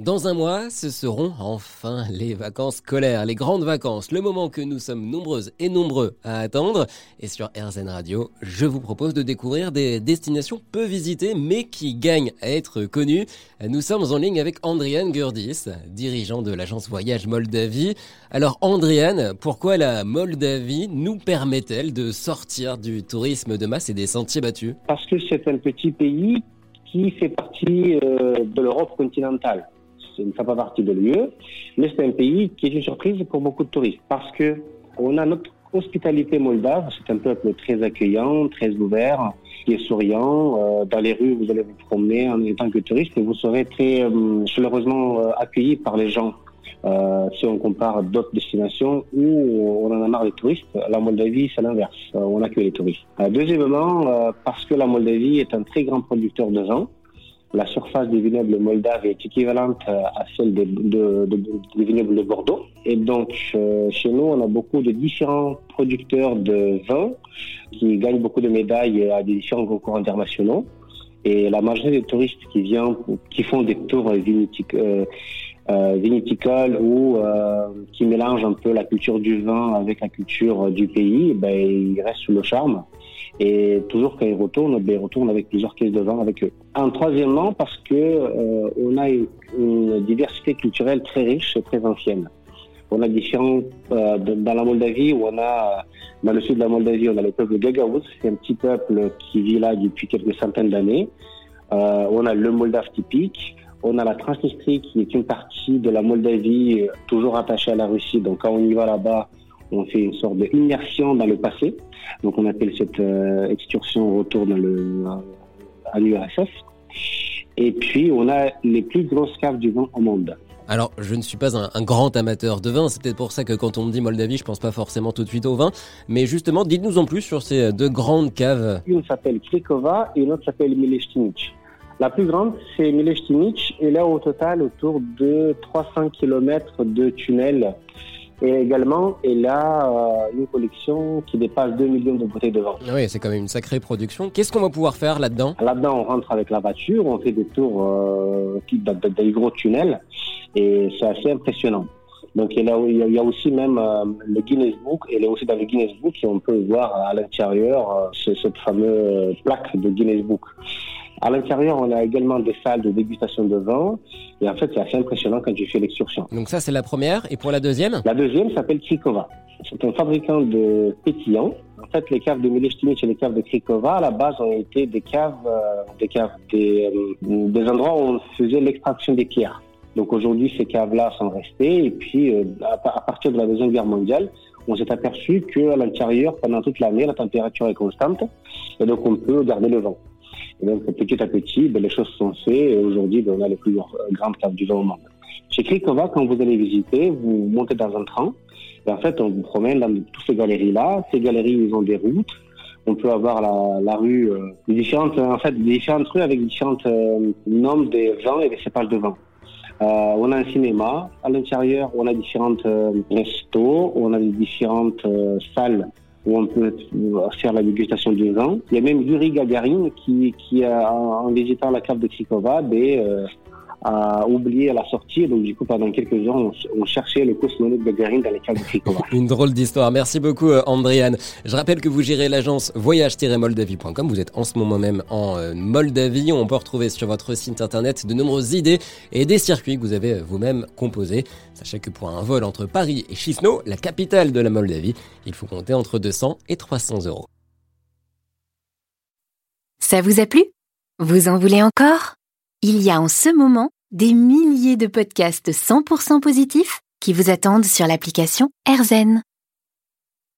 Dans un mois, ce seront enfin les vacances scolaires, les grandes vacances, le moment que nous sommes nombreuses et nombreux à attendre. Et sur RZN Radio, je vous propose de découvrir des destinations peu visitées mais qui gagnent à être connues. Nous sommes en ligne avec Andriane Gurdis, dirigeant de l'agence Voyage Moldavie. Alors Andriane, pourquoi la Moldavie nous permet-elle de sortir du tourisme de masse et des sentiers battus? Parce que c'est un petit pays qui fait partie euh, de l'Europe continentale ne fait pas partie de l'UE, mais c'est un pays qui est une surprise pour beaucoup de touristes parce que on a notre hospitalité moldave, c'est un peuple très accueillant, très ouvert, qui est souriant. Euh, dans les rues, vous allez vous promener en étant que touriste et vous serez très euh, chaleureusement euh, accueilli par les gens. si on compare d'autres destinations où on en a marre des touristes, la Moldavie, c'est l'inverse. on accueille les touristes. deuxièmement, parce que la Moldavie est un très grand producteur de vin la surface des vignobles moldaves est équivalente à celle des, vignobles de Bordeaux. Et donc, euh, chez nous, on a beaucoup de différents producteurs de vin qui gagnent beaucoup de médailles à des différents concours internationaux. Et la majorité des touristes qui viennent, qui font des tours euh, euh, vinicoles ou qui mélangent un peu la culture du vin avec la culture du pays, ben, ils restent sous le charme. Et toujours quand ils retournent, ben, ils retournent avec plusieurs caisses de vin avec eux. En troisièmement, parce que euh, on a une, diversité culturelle très riche et très ancienne. On a différents euh, dans la Moldavie où on a dans le sud de la Moldavie, on a le peuple Gagauz, c'est un petit peuple qui vit là depuis quelques centaines d'années. Euh, on a le Moldave typique. On a la Transnistrie qui est une partie de la Moldavie toujours attachée à la Russie. Donc quand on y va là-bas, on fait une sorte d'immersion dans le passé. Donc on appelle cette euh, excursion retour dans le, à l'URSS. Et puis on a les plus grosses caves du vin au monde. Alors, je ne suis pas un, grand amateur de vin, c'est peut-être pour ça que quand on me dit Moldavie, je pense pas forcément tout de suite au vin. Mais justement, dites-nous en plus sur ces deux grandes caves. Une s'appelle Krikova et une autre s'appelle Milestinic. La plus grande, c'est Milestinic, et là, au total, autour de 300 km de tunnels et également, elle a euh, une collection qui dépasse 2 millions de bouteilles de vin. Oui, c'est quand même une sacrée production. Qu'est-ce qu'on va pouvoir faire là-dedans? Là-dedans, on rentre avec la voiture, on fait des tours euh, des gros tunnels et c'est assez impressionnant. Donc il y, a, il y a aussi même euh, le Guinness Book, elle est aussi dans le Guinness Book et on peut voir à l'intérieur euh, cette fameuse plaque de Guinness Book. À l'intérieur, on a également des salles de dégustation de vin. Et en fait, c'est assez impressionnant quand tu fais l'excursion. Donc ça, c'est la première. Et pour la deuxième? La deuxième s'appelle Krikova. C'est un fabricant de pétillants. En fait, les caves de Milestinic et les caves de Krikova, à la base, ont été des caves, euh, des caves, des, euh, des endroits où on faisait l'extraction des pierres. Donc aujourd'hui, ces caves-là sont restées. Et puis, euh, à, partir de la Deuxième Guerre mondiale, on s'est aperçu qu'à l'intérieur, pendant toute l'année, la température est constante. Et donc, on peut garder le vent. Et donc, petit à petit, ben, les choses sont faites et aujourd'hui, ben, on a les plus grandes caves du vin au monde. Chez Krikova, quand vous allez visiter, vous montez dans un train et en fait, on vous promène dans toutes ces galeries-là. Ces galeries, ils ont des routes. On peut avoir la, rue, euh, différentes, en fait, différentes rues avec différentes euh, noms des vins et des cépages de vin. Euh, on a un cinéma. À l'intérieur, on a différentes euh, restos, on a différentes euh, salles où on peut faire la dégustation du vin. Il y a même Yuri Gagarin qui, qui a, en visitant la cave de Krikova, ben, a oublié à la sortie. Donc, du coup, pendant quelques heures, on, cherchait le cosmonaute Gagarin dans les caves de. Une drôle d'histoire. Merci beaucoup, euh, Andriane. Je rappelle que vous gérez l'agence voyage-moldavie.com. Vous êtes en ce moment même en euh, Moldavie. On peut retrouver sur votre site internet de nombreuses idées et des circuits que vous avez euh, vous-même composés. Sachez que pour un vol entre Paris et Chisinau, la capitale de la Moldavie, il faut compter entre 200 et 300 euros. Ça vous a plu? Vous en voulez encore? Il y a en ce moment des milliers de podcasts 100% positifs qui vous attendent sur l'application AirZen.